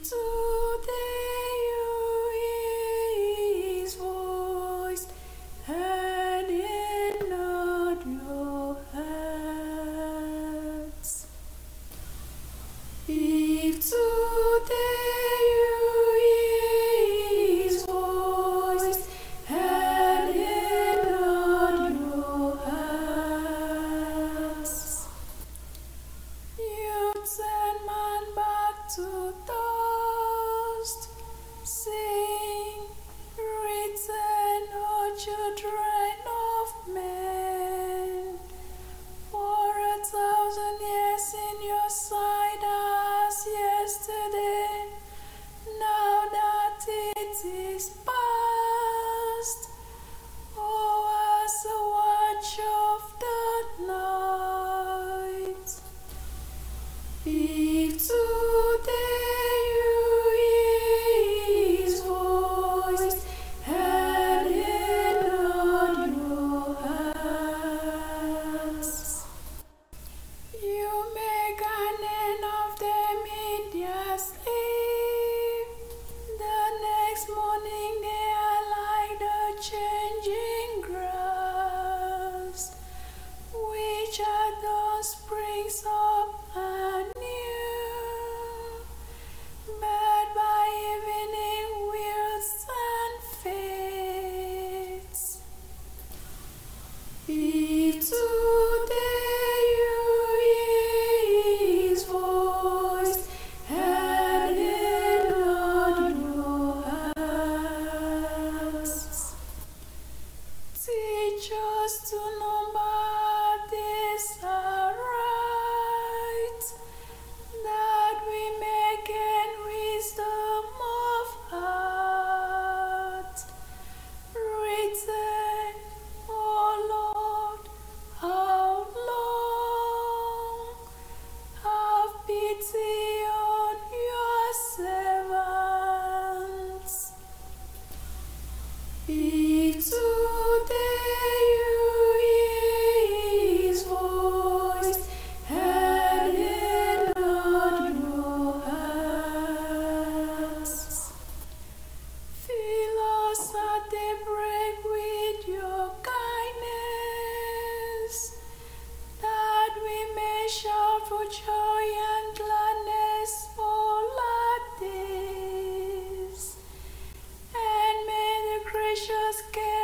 If changing just get